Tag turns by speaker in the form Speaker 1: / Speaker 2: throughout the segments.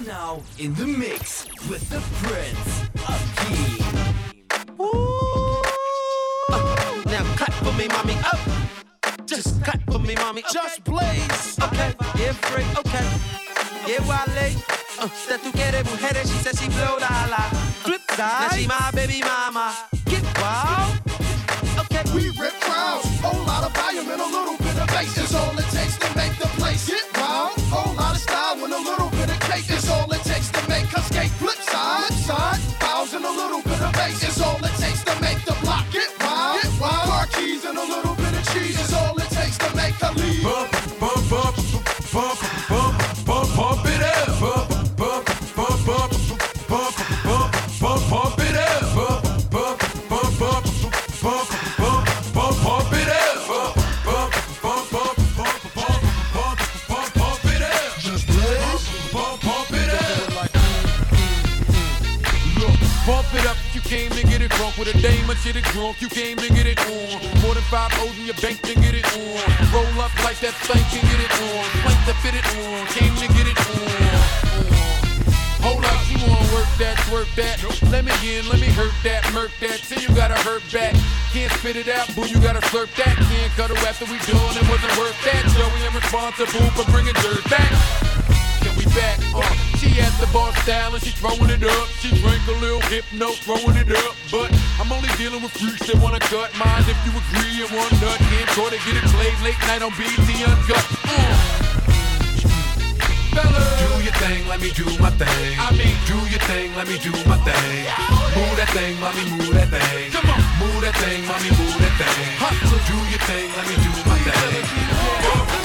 Speaker 1: You're now in the mix with the Prince of Key.
Speaker 2: Uh, now clap for me, mommy. Up. Just clap for me, mommy. Okay.
Speaker 3: Just blaze.
Speaker 2: Okay, yeah, free. Okay. Yeah, Wale. Uh, that tú quieres mujeres, she said she blow la la.
Speaker 3: Flip side.
Speaker 2: Now she my baby mama. Get wild. Okay.
Speaker 3: We rip crowds, whole lot of volume and a little bit bass is all it takes to make the place get wild. Whole lot of style and a little bit of cake is all it takes to make us skate. Flip side, side, bows and a little bit of bass is all it takes to make the block get wild. Get wild. Car keys and a little bit of cheese is all it takes to make a leave.
Speaker 4: Drunk with a dame or shit it drunk. You came to get it on. More than five O's in your bank to get it on. Roll up like that thing can get it on. Plank to fit it on. Came to get it on. Hold up, you wanna work that, work that. Let me in, let me hurt that, murk that. Till you gotta hurt back. Can't spit it out, boo, you gotta slurp that. Can't cut cuddle after we done, it wasn't worth that. Joey, I'm responsible for bringing dirt back. Can we back? Uh, she at the bar style and she throwing it up. She drink a little hypno, throwing it up. But I'm only dealing with freaks that wanna cut mine. If you agree and one nut, can't try to get it played late night on BET Uncut. Uh. Fellas. Do your thing, let me do my thing. I mean, do your thing, let me do my thing. Move that thing, mommy, move that thing. Come on, move that thing, mommy, move that thing. Hustle, do your thing, let me do my thing.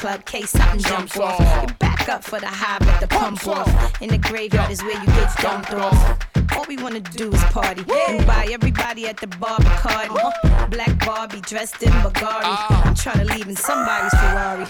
Speaker 5: Club, case something jump off. You back up for the high, but the pump off. In the graveyard is where you get dumped off. All we wanna do is party and buy everybody at the bar Bacardi. Black Barbie dressed in Bulgari. Ah. I'm trying to leave in somebody's Ferrari.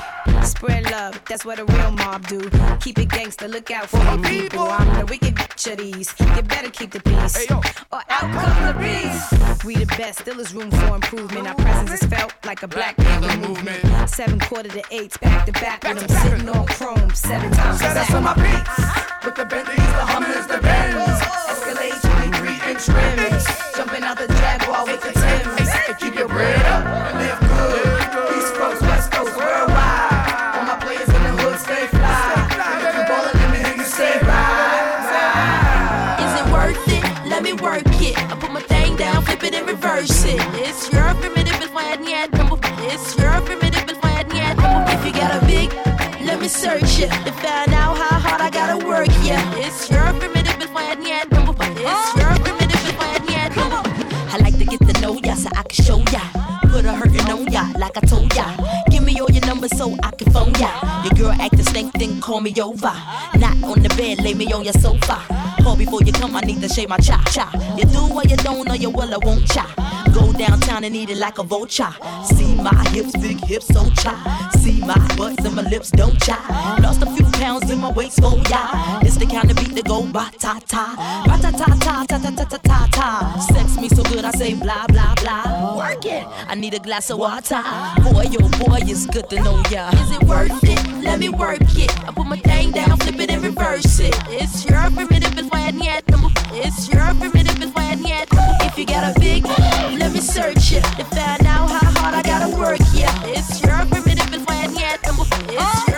Speaker 5: Spread love, that's what a real mob do. Keep it gangster, look out for the people. I'm the wicked bitch of these. You better keep the peace, or out come the beast. We the best, still is room for improvement. Our presence is felt like a black panther movement. Seven quarter to eights, back to back with them sitting on chrome seven times.
Speaker 3: Set us on my beats. With the Bentleys, the Hummers, the Benz. Escalade 23 inch rims. Jumping out the Jaguar with the Timbs. Keep your bread up and live good. East Coast, West Coast, worldwide. All my players in the hood stay fly. If you ballin', let me hear you say ride.
Speaker 6: Is it worth it? Let me work it. I put my thing down, flip it and reverse it. It's your primitive and flat yet. It's your primitive and flat yet. If you got a big, let me search it to find out how hard I gotta work. Yeah, it's your primitive 疯呀！The girl act. Then call me over. Not on the bed, lay me on your sofa. Call before you come, I need to shave my cha cha. You do or you don't, or you will, I won't cha. Go downtown and eat it like a vulture. See my hips, big hips, so cha. See my butts and my lips, don't cha. Lost a few pounds in my waist, oh yeah. This the kind of beat that go ba ta ta, ba ta ta ta ta ta ta ta ta ta. Sex me so good, I say blah blah blah. Work it. I need a glass of water. Boy, oh boy, it's good to know ya. Is it worth it? Let me work it. I put my thing down, flip it and reverse it. It's your primitive and flat yet. It's your primitive and flat yet. If you got a big, let me search it to find out how hard I gotta work. Yeah, it's your primitive and flat yet. It's your primitive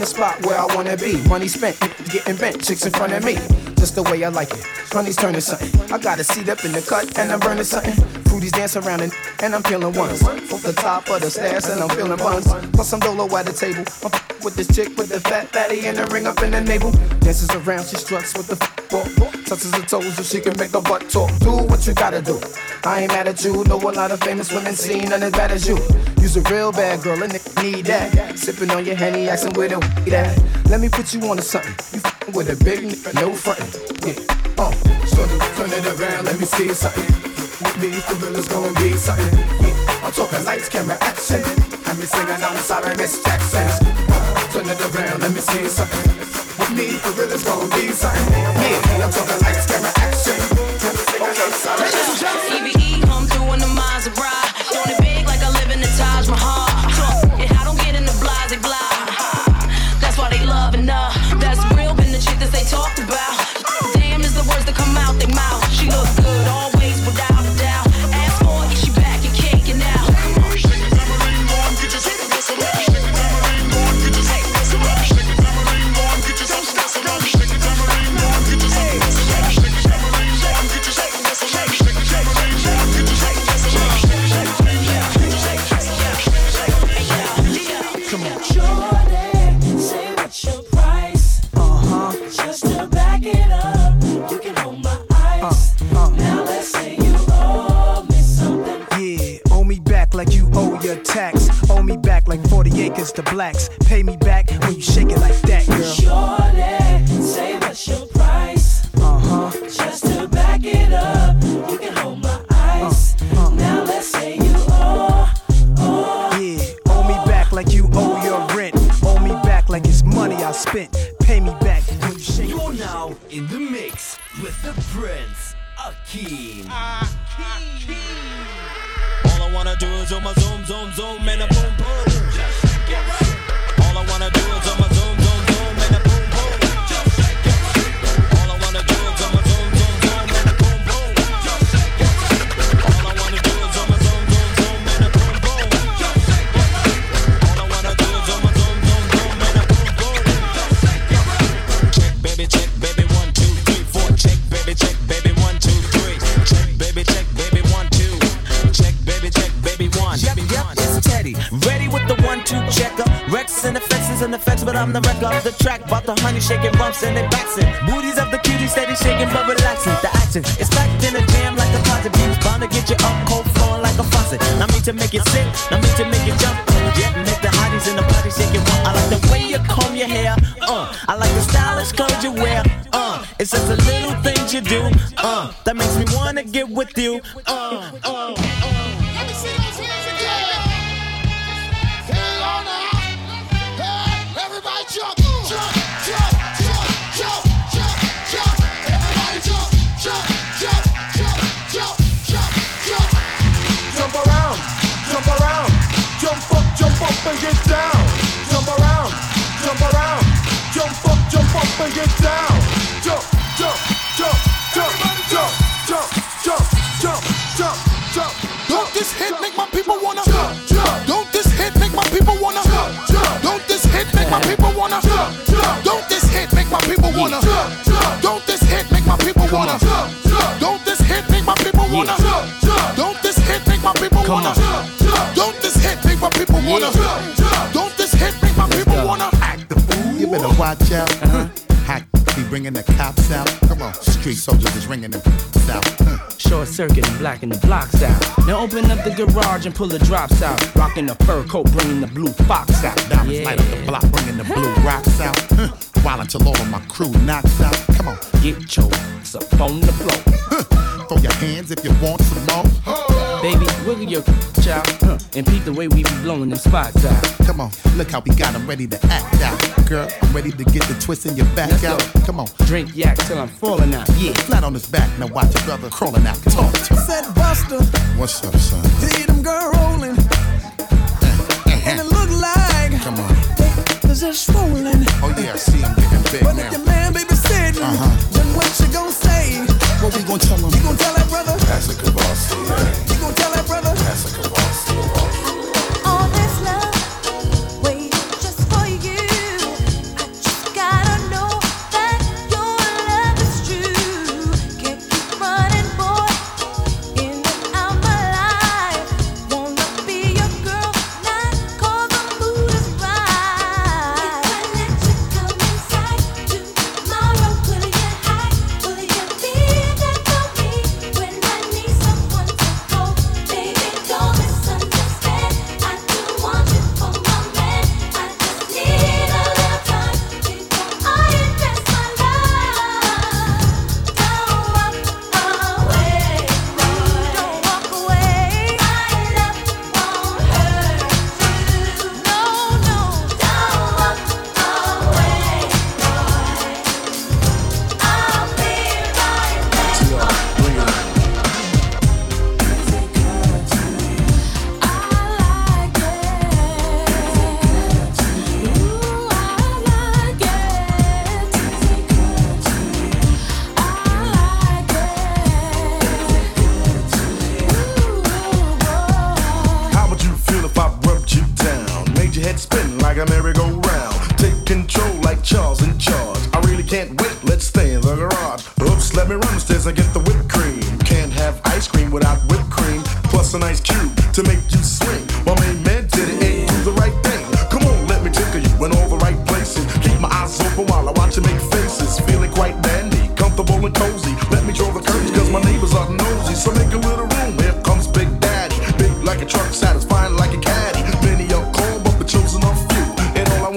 Speaker 3: the spot where I wanna be. Money spent, getting bent, chicks in front of me. Just the way I like it. Money's turning something. I got a seat up in the cut and I'm burning something. Fruities dance around and, and I'm feeling ones. Off the top of the stairs and I'm feeling buns. Plus I'm dolo at the table. I'm with this chick with the fat fatty and the ring up in the navel. Dances around, she struts with the ball. Touches her toes so she can make her butt talk. Do what you gotta do. I ain't mad at you. Know a lot of famous women seen none as bad as you. You's a real bad girl, and nigga need that. Sipping on your henny, asking where the weed at. Let me put you on to something. You f***ing with a big no frontin'. Yeah, uh. So turn it around, let me see something. With me, the real gonna be something. Yeah, I'm talking lights, camera, action. I'm singing, I'm sorry, Miss Jackson. Uh, turn it around, let me see something. With me, the real gonna be something. Yeah, I'm talking lights, camera, action.
Speaker 7: Now
Speaker 1: in the mix with the Prince, Akeem.
Speaker 2: All I wanna do is on my zoom, zoom, zoom, and a boom,
Speaker 8: Rex and effects and an effects, but I'm the wreck of the track. Bought the honey shaking bumps and they backs. Booties of the cutie steady shaking but relaxing. The action is packed in a jam like a closet views. Bound to get you up cold flowing like a faucet. Not me to make it sick, not me to make it jump. Yeah, make the hotties in the party shake it. I like the way you comb your hair. Uh, I like the stylish clothes you wear. Uh, it's just the little things you do. Uh, that makes me wanna get with you. Uh, uh,
Speaker 9: Let
Speaker 3: and get down. Jump, jump, jump, jump, jump, jump, jump, jump, jump, jump.
Speaker 9: Don't this hit make my people wanna
Speaker 3: Jump, jump.
Speaker 9: Don't this hit make my people wanna
Speaker 3: Jump, jump.
Speaker 9: Don't this hit make my people wanna
Speaker 3: Jump, jump.
Speaker 9: Don't this hit make my people wanna
Speaker 3: Jump, jump.
Speaker 9: Don't this hit make my people wanna
Speaker 3: Jump, jump.
Speaker 9: Don't this hit make my people wanna
Speaker 3: Jump, jump.
Speaker 9: Don't this hit make my people wanna
Speaker 3: Jump, jump.
Speaker 9: Don't this hit make my people wanna
Speaker 3: Jump, jump.
Speaker 9: Don't this hit make my people wanna
Speaker 10: act the fool. You better watch out. Hack be bringing the cops out. Come on, street soldiers is ringing them out. Huh.
Speaker 11: Short circuit and blacking the blocks out. Now open up the garage and pull the drops out. Rocking the fur coat, bringing the blue fox out.
Speaker 10: Diamonds light up the block, bringing the blue rocks out. Huh. While until all of my crew knocks out. Come on,
Speaker 11: Get your ass up on the floor.
Speaker 10: throw your hands if you want some more.
Speaker 11: Baby, wiggle your out huh, and peep the way we be blowing them spots out.
Speaker 10: Come on, look how we got 'em ready to act out. Girl, I'm ready to get the twist in your back
Speaker 11: Let's
Speaker 10: out.
Speaker 11: go.
Speaker 10: Come on,
Speaker 11: Drink yak till I'm falling out. Yeah.
Speaker 10: flat on his back. Now watch your brother crawling out. Talk to him.
Speaker 12: Said Buster,
Speaker 10: What's up, son?
Speaker 12: see them girl rolling, and it look like
Speaker 10: Come on.
Speaker 12: they is just swollen.
Speaker 10: Oh yeah, I see him getting big
Speaker 12: But if your man baby said,
Speaker 10: Uh-huh.
Speaker 12: then what you gonna say?
Speaker 10: What we gonna tell him?
Speaker 12: You gonna tell that brother?
Speaker 10: That's a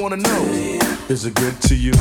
Speaker 13: wanna
Speaker 14: know, is it good
Speaker 13: to you?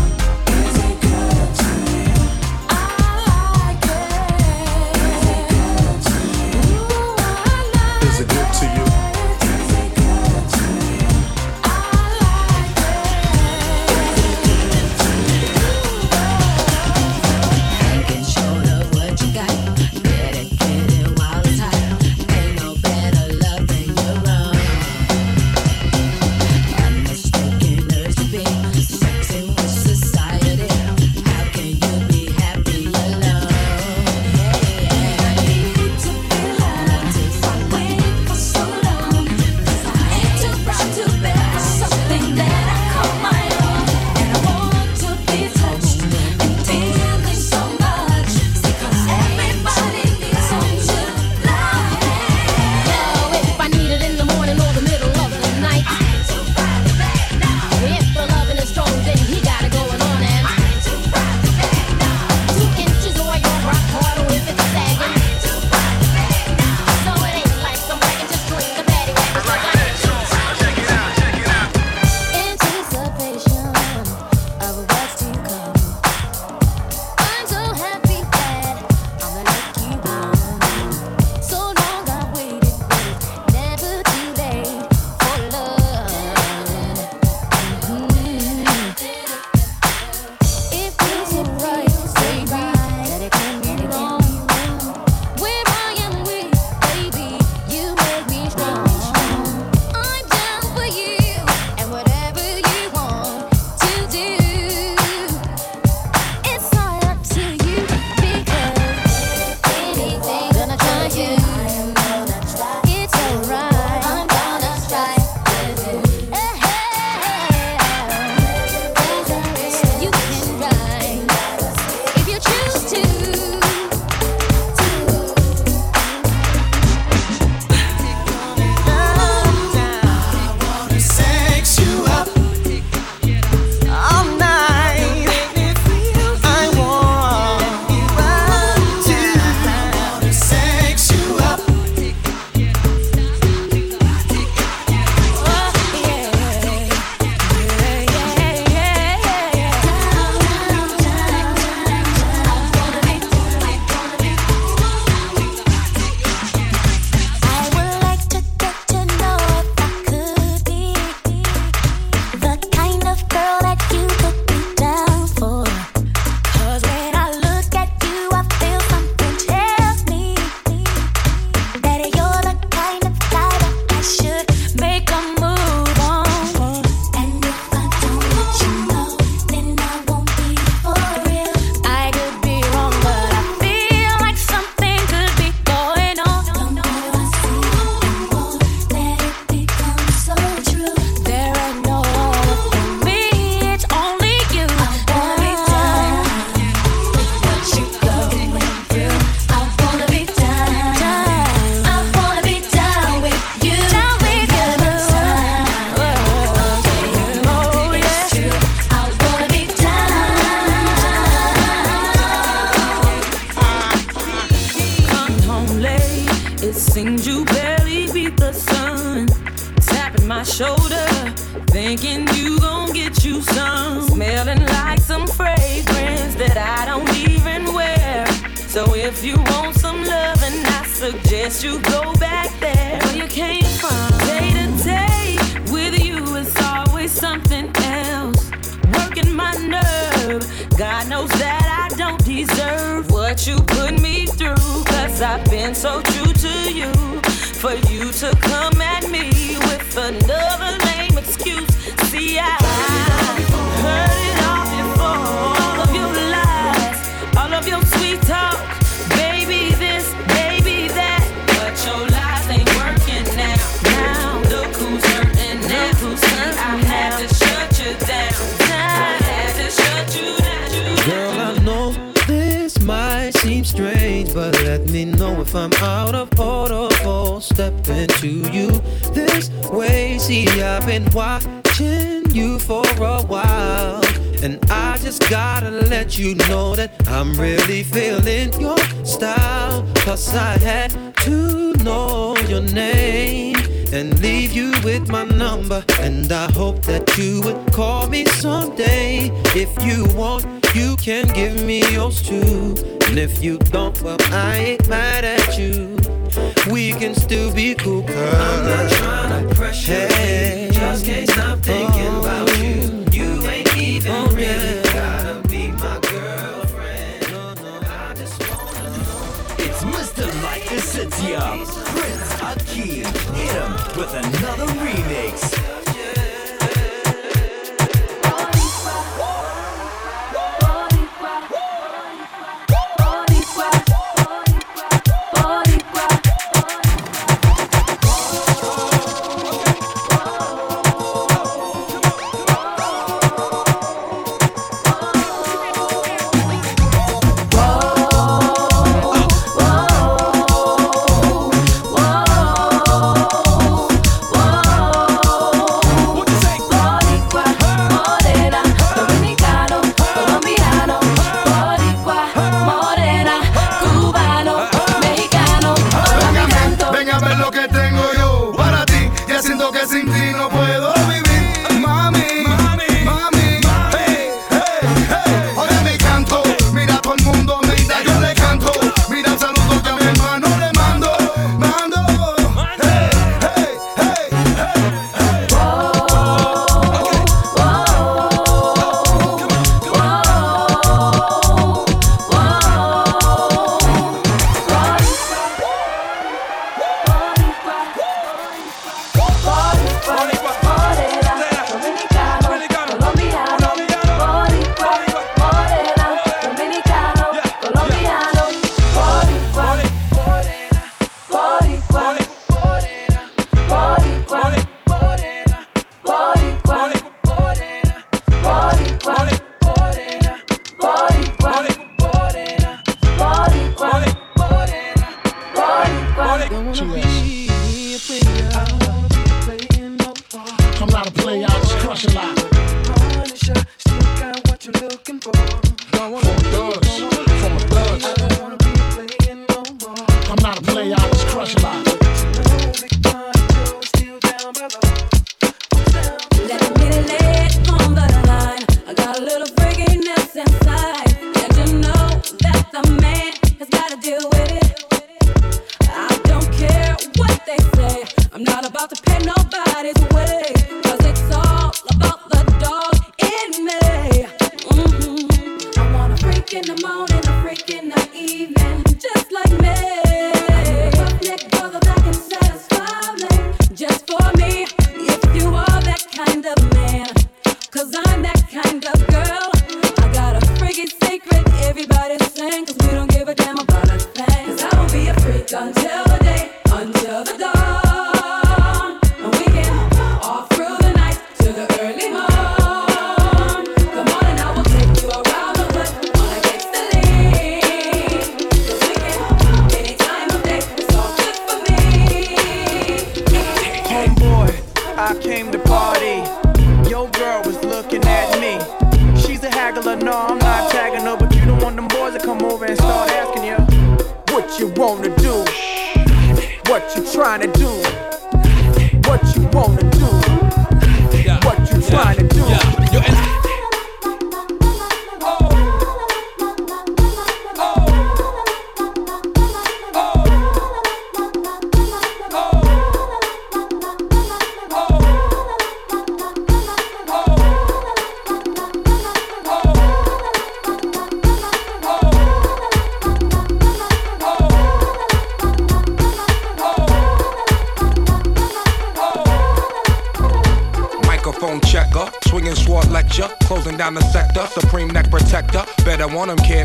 Speaker 15: smelling like some fragrance that I don't even wear. So if you want some loving, I suggest you go back there where you came from. Day to day with you, it's always something else. Working my nerve, God knows that I don't deserve what you put me through. Cause I've been so true to you, for you to come at me with another
Speaker 16: I'm out of order stepping to you this way. See, I've been watching you for a while. And I just gotta let you know that I'm really feeling your style. Plus, I had to know your name and leave you with my number. And I hope that you would call me someday. If you want, you can give me yours too. And if you don't, well, I ain't mad at you. We can still be cool, girl. I'm not trying to pressure
Speaker 2: you, just can't stop thinking oh. about you. You ain't even oh, really gotta be my girlfriend. No, no, I just wanna
Speaker 1: It's Mr. Like the City Up, Prince Akeem. Hit him with another remix.
Speaker 10: I
Speaker 12: came to party. Your girl was looking at me. She's a haggler, no, I'm not tagging her, but you don't want them boys to come over and start asking you what you wanna do, what you trying to do.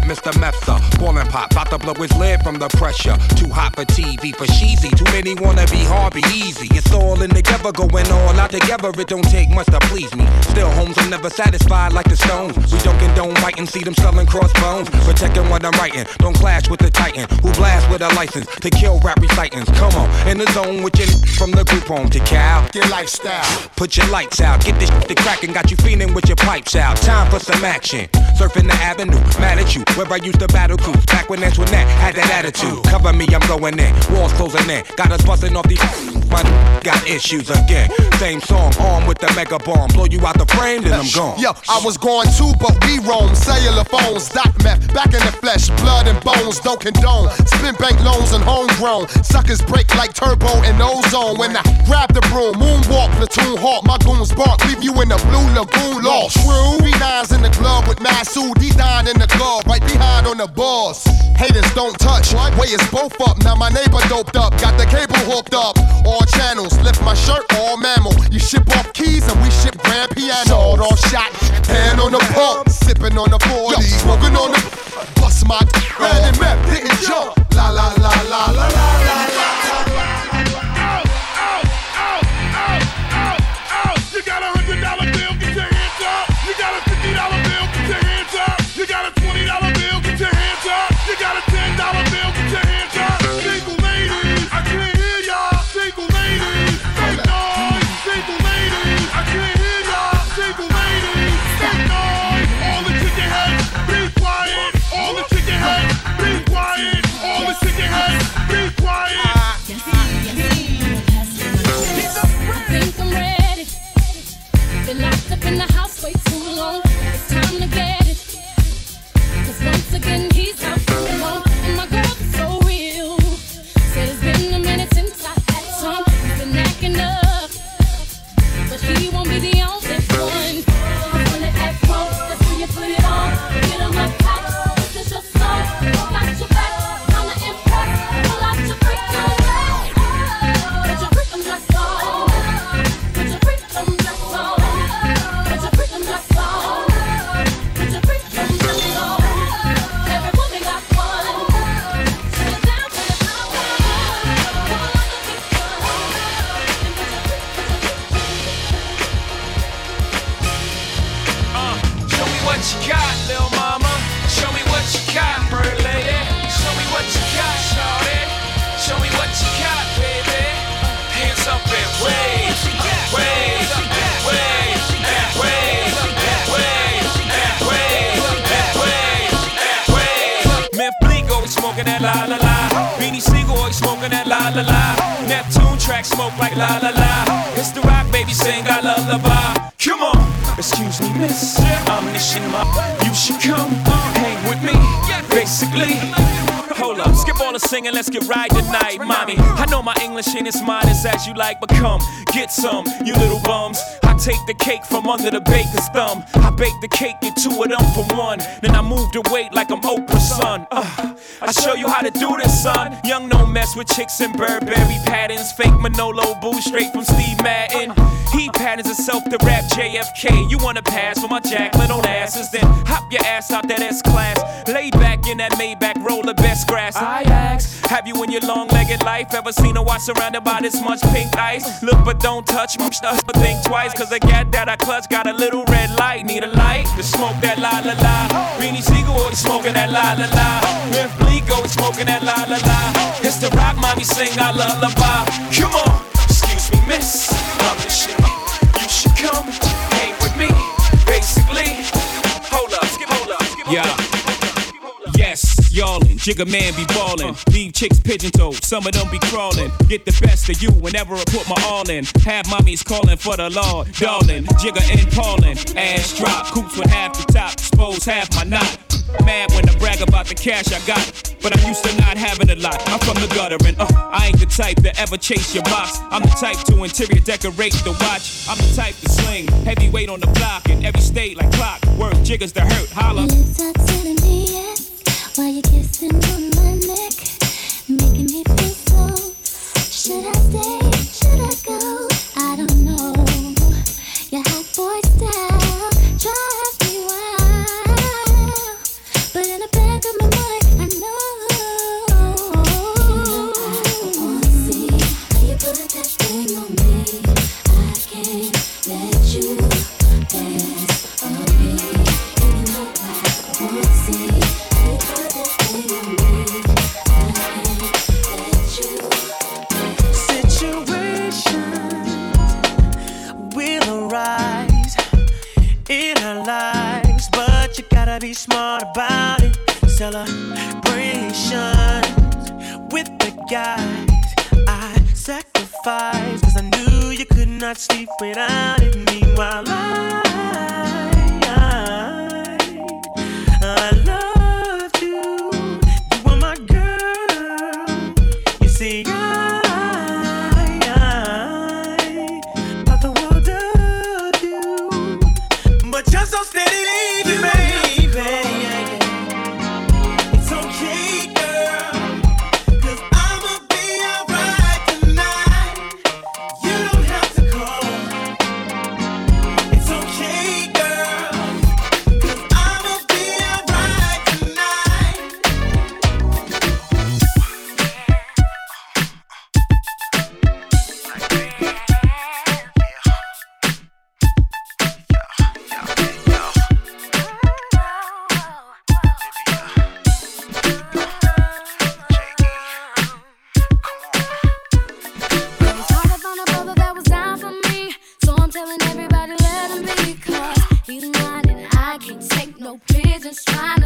Speaker 17: Mr. from the pressure. Too hot for TV, for cheesy. Too many wanna be hard, be easy. It's all in together, going all out together. It don't take much to please me. Still, homes, I'm never satisfied like the Stones. We joking, don't condone biting, see them selling crossbones. Protecting what I'm writing, don't clash with the Titan who blast with a license to kill rap recitants. Come on, in the zone with your from the group home to Cal.
Speaker 9: Your lifestyle.
Speaker 17: Put your lights out, get this shit to crackin', got you feeling with your pipes out. Time for some action. Surfing the avenue, mad at you, where I used to battle cruise. Back when that's when that had that attitude. Cover me, I'm going in. Walls closing in. Got us busting off these. My got issues again. Same song, armed with the mega bomb. Blow you out the frame, then I'm gone.
Speaker 9: Yo, I was going too, but we roam. Cellular phones, dot meth, back in the flesh, blood and bones, don't condone. Spin bank loans and homegrown. Suckers break like turbo and ozone. When I grab the broom, moonwalk, platoon hawk, my goons bark, leave you in the blue lagoon lost. True. B9's in the club with Masu, D9 in the club, right behind on the boss. Haters don't touch, way is both up. Now my neighbor doped up, got the cable hooked up. All channels, lift my shirt, all mammal. You ship off keys and we ship grand piano. Sawed off shot, hand on the pump, sipping on the 40, smoking on the bust my red and map, didn't jump. La la la la la la.
Speaker 18: That la la la. Beanie Sigel always smoking that la la la. Neptune track smoke like la la la. It's the rock baby sing I lullaby. Come on, excuse me, miss. I'm missing my. You should come hang with me. Basically. Hold up, skip all the singing, let's get right tonight, mommy. I know my English ain't as modest as you like, but come, get some, you little bums. Take the cake from under the baker's thumb. I bake the cake, get two of them for one. Then I move the weight like I'm Oprah's son. Uh, I show you how to do this, son. Young no mess with chicks and Burberry patterns. Fake Manolo boo straight from Steve Madden. He patterns himself to rap JFK. You wanna pass for my Jacqueline on asses? Then hop your ass out that S class. Lay back in that Maybach, roll the best grass. I ask, have you in your long legged life ever seen a watch surrounded by this much pink ice? Look but don't touch, think twice. Cause the gat that I clutch got a little red light. Need a light to smoke that la la la. Beanie Sigel oh, always smoking that la la la. Memphis Bleek oh, always smoking that la la la. It's the rock mommy sing I lullaby. Come on, excuse me, miss. I'm the shit. You should come Jigga man be ballin'. Leave chicks pigeon toed, some of them be crawlin'. Get the best of you whenever I put my all in. Have mommies callin' for the law, darling. Jigga and Paulin', ass drop, coops with half the top, expose half my knot. Mad when I brag about the cash I got, but I'm used to not having a lot. I'm from the gutter and uh, I ain't the type to ever chase your box. I'm the type to interior decorate the watch. I'm the type to sling heavyweight on the block in every state like clock. Work jiggers to hurt, holla.
Speaker 13: While you're kissing on my
Speaker 19: telling everybody, let him be. Cause he's mine and I can't take no pigeons trying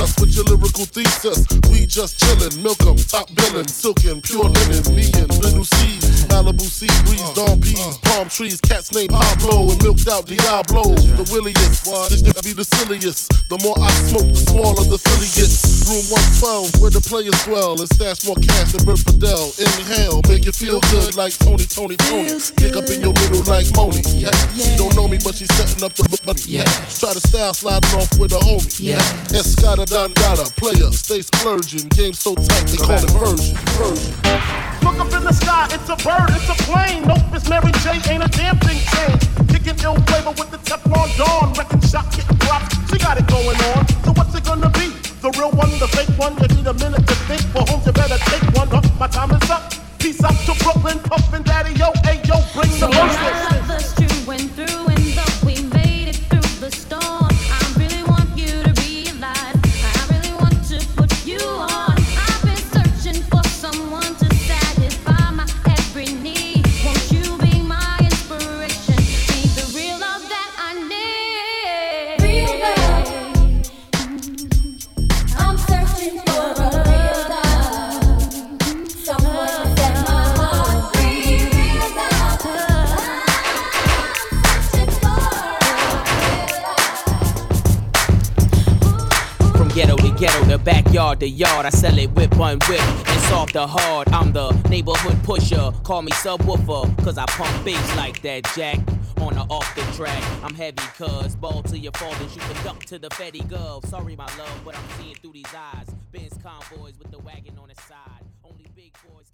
Speaker 14: Us with your lyrical thesis. We just chillin', milk 'em, top billin', silkin', pure linen, me and little C. Malibu sea breeze, uh, dawn peas, uh. palm trees, cats named Pablo and milked out Diablo. The williest, this nigga be the silliest. The more I smoke, the smaller the filly gets. Room 112, where the players dwell, and stash more cash than Bert Fidel. Inhale, make you feel good like Tony, Tony, Tony. Pick up in your middle like Moni. Yeah. She don't know me, but she's setting up the money. Yeah. Try to style sliding off with a homie. Yeah. Escada Dandada, player, stay splurging. Game so tight, they call it version. Version.
Speaker 20: Look up in the sky, it's a bird, it's a plane. Nope, it's Mary J, ain't a damn thing changed. Kicking ill flavor with the Teflon Don. Wrecking shop, getting props, she got it going on. So what's it gonna be? The real one, the fake one? You need a minute to think. For home, you better take one. Huh? My time is up. Peace out to Brooklyn, Puffin' Daddy, yo, hey, yo, bring the
Speaker 15: So
Speaker 11: call me subwoofer, cause I pump bass like that, Jack. On or off the track, I'm heavy, cuz ball to your fall and shoot the duck to the Fetty Gov. Sorry, my love, but I'm seeing through these eyes. Benz convoys with the wagon on the side. Only big boys.